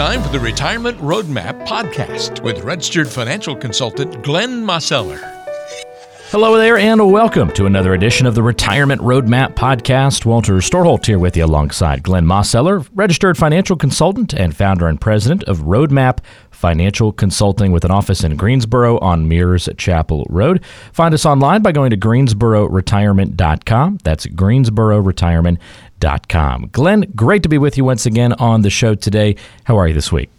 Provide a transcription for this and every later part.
time for the Retirement Roadmap podcast with registered financial consultant Glenn Mosseller. Hello there, and welcome to another edition of the Retirement Roadmap Podcast. Walter Storholt here with you alongside Glenn Mosseller, registered financial consultant and founder and president of Roadmap Financial Consulting with an office in Greensboro on Mears Chapel Road. Find us online by going to greensbororetirement.com. That's greensbororetirement.com. Glenn, great to be with you once again on the show today. How are you this week?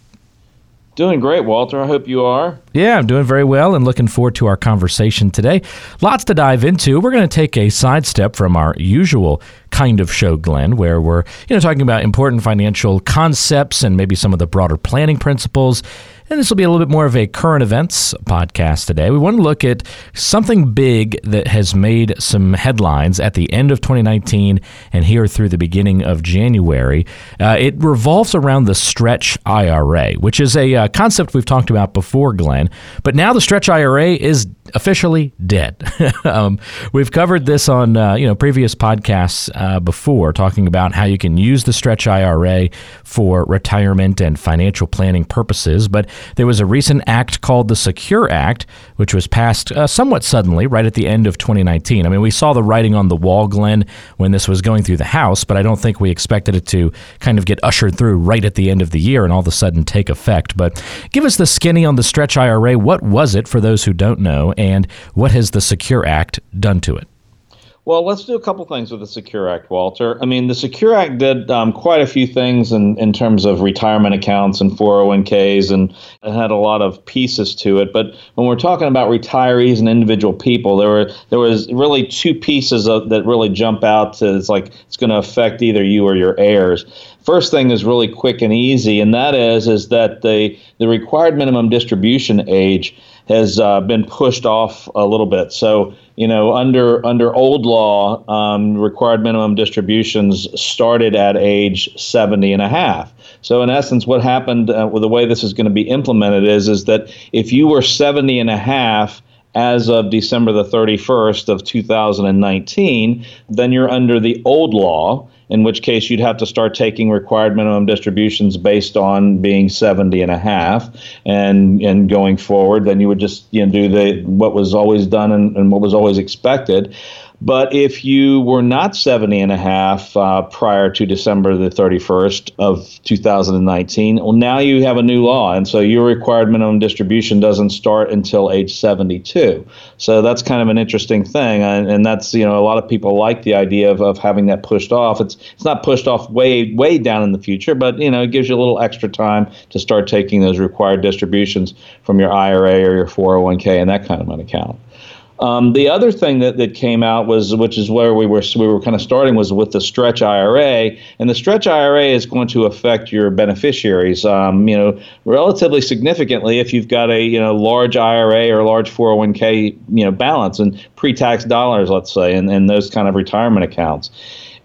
Doing great, Walter. I hope you are. Yeah, I'm doing very well and looking forward to our conversation today. Lots to dive into. We're going to take a sidestep from our usual kind of show, Glenn, where we're you know talking about important financial concepts and maybe some of the broader planning principles and this will be a little bit more of a current events podcast today. We want to look at something big that has made some headlines at the end of 2019 and here through the beginning of January. Uh, it revolves around the stretch IRA, which is a uh, concept we've talked about before, Glenn. But now the stretch IRA is officially dead. um, we've covered this on uh, you know previous podcasts uh, before, talking about how you can use the stretch IRA for retirement and financial planning purposes, but there was a recent act called the Secure Act, which was passed uh, somewhat suddenly right at the end of 2019. I mean, we saw the writing on the wall, Glenn, when this was going through the House, but I don't think we expected it to kind of get ushered through right at the end of the year and all of a sudden take effect. But give us the skinny on the Stretch IRA. What was it for those who don't know, and what has the Secure Act done to it? Well, let's do a couple things with the Secure Act, Walter. I mean, the Secure Act did um, quite a few things in, in terms of retirement accounts and 401ks, and it had a lot of pieces to it. But when we're talking about retirees and individual people, there were there was really two pieces of, that really jump out. To, it's like it's going to affect either you or your heirs. First thing is really quick and easy, and that is is that the the required minimum distribution age has uh, been pushed off a little bit. So you know, under under old law, um, required minimum distributions started at age 70 and a half. So in essence, what happened uh, with the way this is going to be implemented is is that if you were 70 and a half as of December the 31st of 2019, then you're under the old law in which case you'd have to start taking required minimum distributions based on being 70 and a half and and going forward then you would just you know do the what was always done and, and what was always expected but if you were not 70 and a half uh, prior to December the 31st of 2019, well, now you have a new law. And so your required minimum distribution doesn't start until age 72. So that's kind of an interesting thing. And, and that's, you know, a lot of people like the idea of, of having that pushed off. It's, it's not pushed off way, way down in the future, but, you know, it gives you a little extra time to start taking those required distributions from your IRA or your 401k and that kind of an account. Um, the other thing that, that came out was, which is where we were we were kind of starting, was with the stretch IRA, and the stretch IRA is going to affect your beneficiaries, um, you know, relatively significantly if you've got a you know large IRA or large 401k you know balance and pre-tax dollars, let's say, and, and those kind of retirement accounts.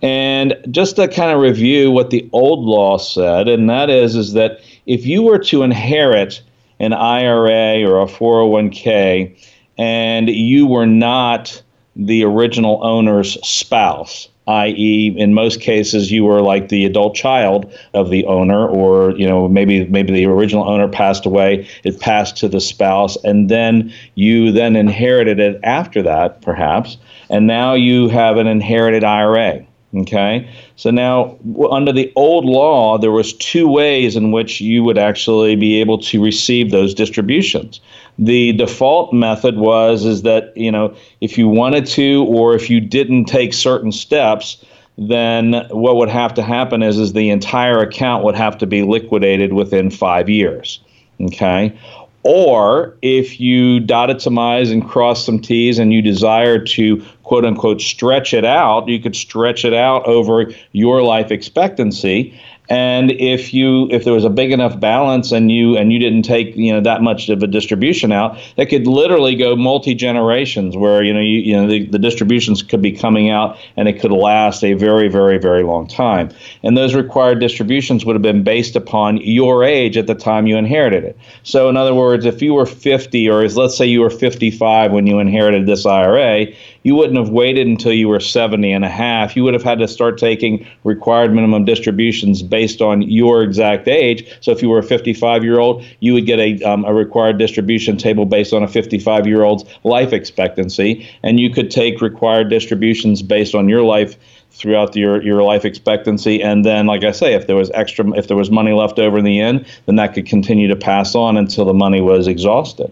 And just to kind of review what the old law said, and that is is that if you were to inherit an IRA or a 401k and you were not the original owner's spouse i.e., in most cases, you were like the adult child of the owner, or you know maybe maybe the original owner passed away, it passed to the spouse, and then you then inherited it after that, perhaps, and now you have an inherited IRA. Okay, so now under the old law, there was two ways in which you would actually be able to receive those distributions. The default method was is that you know if you wanted to or if you didn't take certain steps, then what would have to happen is is the entire account would have to be liquidated within five years. Okay, or if you dotted some I's and crossed some T's and you desire to quote unquote stretch it out, you could stretch it out over your life expectancy and if you if there was a big enough balance and you and you didn't take you know that much of a distribution out that could literally go multi generations where you know you, you know the, the distributions could be coming out and it could last a very very very long time. And those required distributions would have been based upon your age at the time you inherited it. So in other words if you were 50 or let's say you were 55 when you inherited this IRA you wouldn't have waited until you were 70 and a half. You would have had to start taking required minimum distributions based on your exact age. So if you were a 55 year old, you would get a, um, a required distribution table based on a 55 year old's life expectancy, and you could take required distributions based on your life throughout your your life expectancy and then like i say if there was extra if there was money left over in the end then that could continue to pass on until the money was exhausted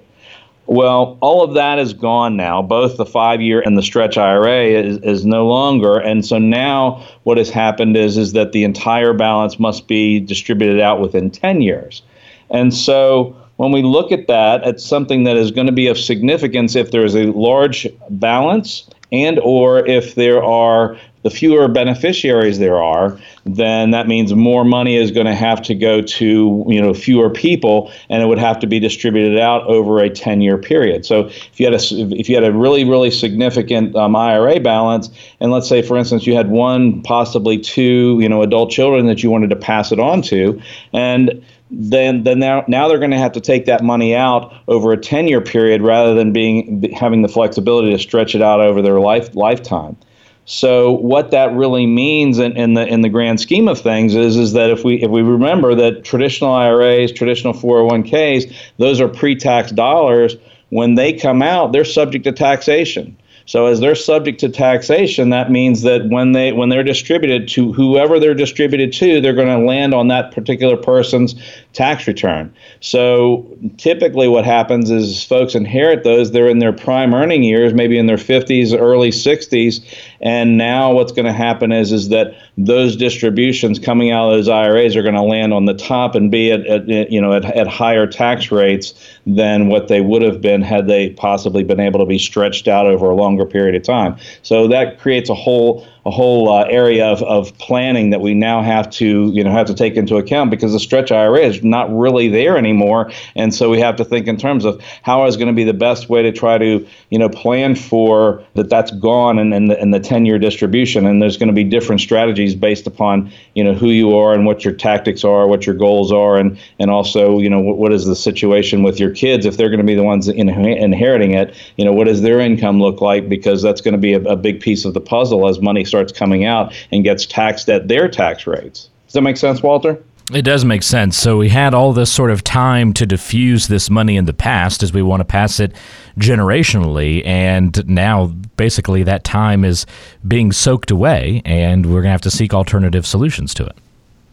well, all of that is gone now. Both the five year and the stretch IRA is, is no longer. And so now what has happened is, is that the entire balance must be distributed out within 10 years. And so when we look at that, it's something that is going to be of significance if there is a large balance and or if there are the fewer beneficiaries there are, then that means more money is going to have to go to you know fewer people, and it would have to be distributed out over a 10-year period. So if you had a if you had a really really significant um, IRA balance, and let's say for instance you had one possibly two you know adult children that you wanted to pass it on to, and then then now now they're going to have to take that money out over a 10 year period rather than being having the flexibility to stretch it out over their life lifetime. So what that really means in, in, the in the grand scheme of things is is that if we if we remember that traditional IRAs, traditional 401ks, those are pre-tax dollars. When they come out, they're subject to taxation. So as they're subject to taxation, that means that when they when they're distributed to whoever they're distributed to, they're going to land on that particular person's tax return. So typically what happens is folks inherit those, they're in their prime earning years, maybe in their 50s, early 60s, and now what's going to happen is is that those distributions coming out of those IRAs are going to land on the top and be at, at you know at, at higher tax rates than what they would have been had they possibly been able to be stretched out over a longer period of time. So that creates a whole a whole uh, area of, of planning that we now have to you know have to take into account because the stretch IRA is not really there anymore, and so we have to think in terms of how is going to be the best way to try to you know plan for that that's gone and and the, and the 10 year distribution, and there's going to be different strategies based upon you know who you are and what your tactics are, what your goals are, and and also you know what, what is the situation with your kids? If they're going to be the ones in, inheriting it, you know what does their income look like? Because that's going to be a, a big piece of the puzzle as money starts coming out and gets taxed at their tax rates. Does that make sense, Walter? It does make sense. So we had all this sort of time to diffuse this money in the past as we want to pass it generationally. And now basically that time is being soaked away, and we're going to have to seek alternative solutions to it.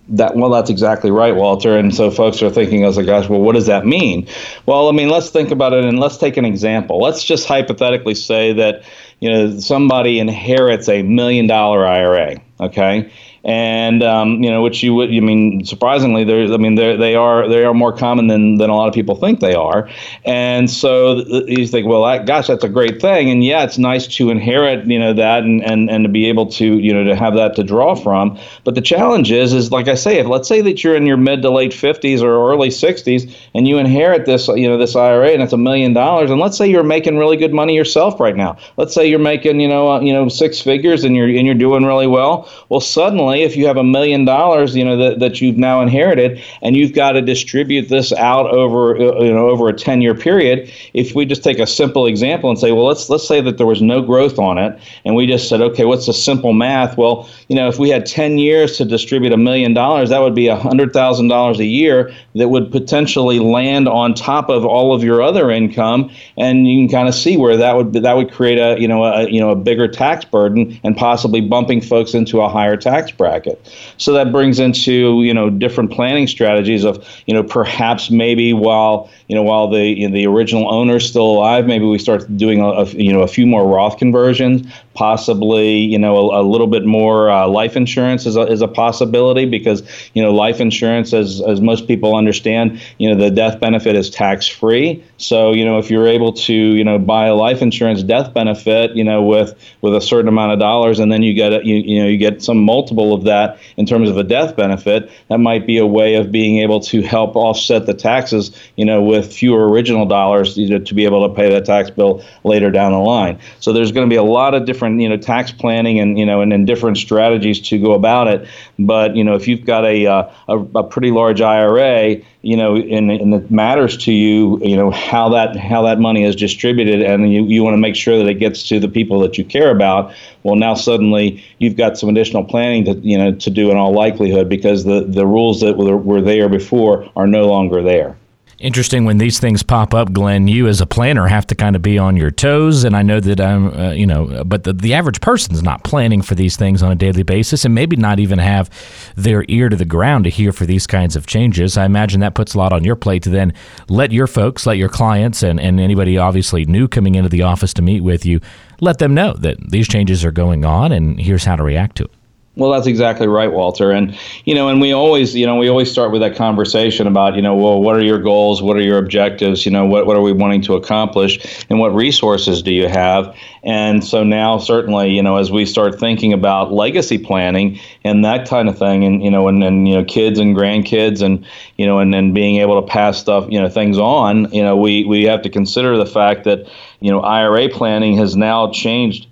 That well, that's exactly right, Walter. And so folks are thinking, oh, "As a gosh, well, what does that mean?" Well, I mean, let's think about it, and let's take an example. Let's just hypothetically say that you know somebody inherits a million dollar IRA, okay, and um, you know, which you would, I mean, surprisingly, there's, I mean, they are they are more common than than a lot of people think they are, and so you think, well, that, gosh, that's a great thing, and yeah, it's nice to inherit, you know, that and and and to be able to, you know, to have that to draw from. But the challenge is, is like I say, if let's say that you're in your mid to late 50s or early 60s, and you inherit this, you know, this IRA, and it's a million dollars, and let's say you're making really good money yourself right now. Let's say you're making, you know, uh, you know, six figures, and you're and you're doing really well. Well, suddenly if you have a million dollars, you know that, that you've now inherited, and you've got to distribute this out over uh, you know over a 10 year period. If we just take a simple example and say, well, let's let's say that there was no growth on it, and we just said, okay, what's the simple math? Well, you know, if we had 10 years to distribute a million dollars, that would be a hundred thousand dollars a year that would potentially land on top of all of your other income, and you can kind of see where that would that would create a you know a you know a bigger tax burden and possibly bumping folks into a higher tax bracket. So that brings into you know different planning strategies of you know perhaps maybe while you know while the you know, the original owner is still alive, maybe we start doing a, a, you know a few more Roth conversions, possibly you know a, a little bit more uh, life insurance is a, is a possibility because you know life insurance as as most people understand you know the death benefit is tax free. So you know if you're able to you know buy a life insurance death benefit you know with with a certain amount of dollars and then you get a, you you know you get some multiple of that in terms of a death benefit, that might be a way of being able to help offset the taxes, you know, with fewer original dollars you know, to be able to pay that tax bill later down the line. So there's going to be a lot of different, you know, tax planning and, you know, and, and different strategies to go about it. But, you know, if you've got a, uh, a, a pretty large IRA, you know, and, and it matters to you, you know, how that how that money is distributed, and you, you want to make sure that it gets to the people that you care about. Well, now suddenly you've got some additional planning to you know to do in all likelihood because the the rules that were, were there before are no longer there interesting when these things pop up, Glenn. You as a planner have to kind of be on your toes, and I know that I'm, uh, you know, but the, the average person's not planning for these things on a daily basis, and maybe not even have their ear to the ground to hear for these kinds of changes. I imagine that puts a lot on your plate to then let your folks, let your clients, and, and anybody obviously new coming into the office to meet with you, let them know that these changes are going on, and here's how to react to it. Well, that's exactly right, Walter. And you know, and we always, you know, we always start with that conversation about, you know, well, what are your goals? What are your objectives? You know, what what are we wanting to accomplish? And what resources do you have? And so now, certainly, you know, as we start thinking about legacy planning and that kind of thing, and you know, and and you know, kids and grandkids, and you know, and then being able to pass stuff, you know, things on, you know, we we have to consider the fact that you know, IRA planning has now changed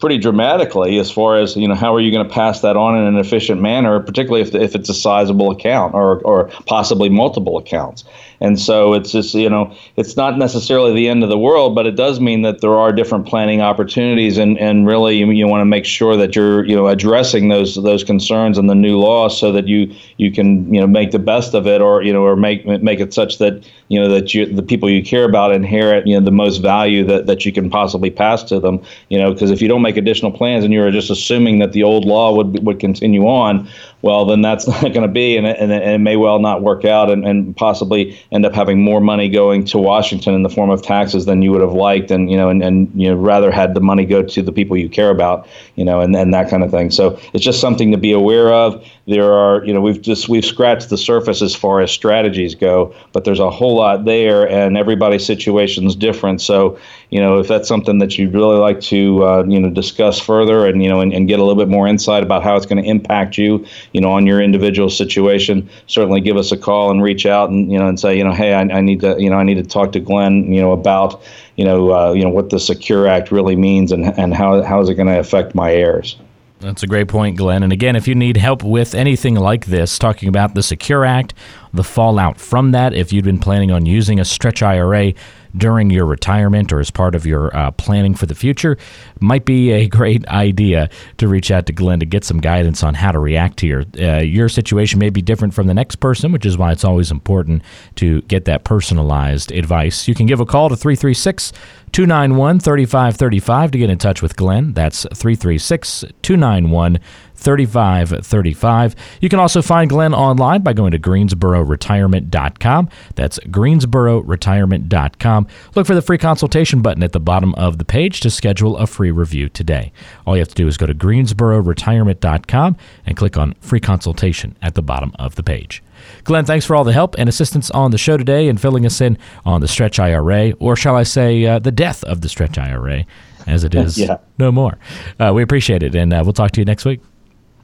pretty dramatically as far as you know how are you going to pass that on in an efficient manner particularly if, if it's a sizable account or, or possibly multiple accounts and so it's just, you know, it's not necessarily the end of the world, but it does mean that there are different planning opportunities. And, and really, you, you want to make sure that you're, you know, addressing those those concerns in the new law so that you you can, you know, make the best of it or, you know, or make make it such that, you know, that you, the people you care about inherit, you know, the most value that, that you can possibly pass to them, you know, because if you don't make additional plans and you're just assuming that the old law would, would continue on, well, then that's not going to be, and it, and it, may well not work out, and, and possibly end up having more money going to Washington in the form of taxes than you would have liked, and you know, and, and you know, rather had the money go to the people you care about, you know, and, and that kind of thing. So it's just something to be aware of. There are, you know, we've just we've scratched the surface as far as strategies go, but there's a whole lot there, and everybody's situation is different. So, you know, if that's something that you'd really like to, uh, you know, discuss further, and you know, and, and get a little bit more insight about how it's going to impact you you know, on your individual situation, certainly give us a call and reach out and you know and say, you know, hey, I, I need to, you know, I need to talk to Glenn, you know, about, you know, uh, you know what the Secure Act really means and and how how is it going to affect my heirs. That's a great point, Glenn. And again, if you need help with anything like this, talking about the Secure Act, the fallout from that, if you'd been planning on using a stretch IRA, during your retirement or as part of your uh, planning for the future, might be a great idea to reach out to Glenn to get some guidance on how to react here. Uh, your situation may be different from the next person, which is why it's always important to get that personalized advice. You can give a call to 336 291 3535 to get in touch with Glenn. That's 336 291 3535. You can also find Glenn online by going to greensbororetirement.com. That's greensbororetirement.com. Look for the free consultation button at the bottom of the page to schedule a free review today. All you have to do is go to greensbororetirement.com and click on free consultation at the bottom of the page. Glenn, thanks for all the help and assistance on the show today and filling us in on the Stretch IRA, or shall I say, uh, the death of the Stretch IRA, as it is yeah. no more. Uh, we appreciate it, and uh, we'll talk to you next week.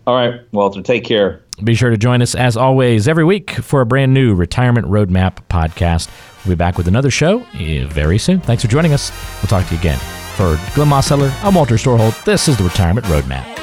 All right, Walter, take care. Be sure to join us as always every week for a brand new Retirement Roadmap podcast. We'll be back with another show eh, very soon. Thanks for joining us. We'll talk to you again. For Glenn Mosseller, I'm Walter Storholt. This is the Retirement Roadmap.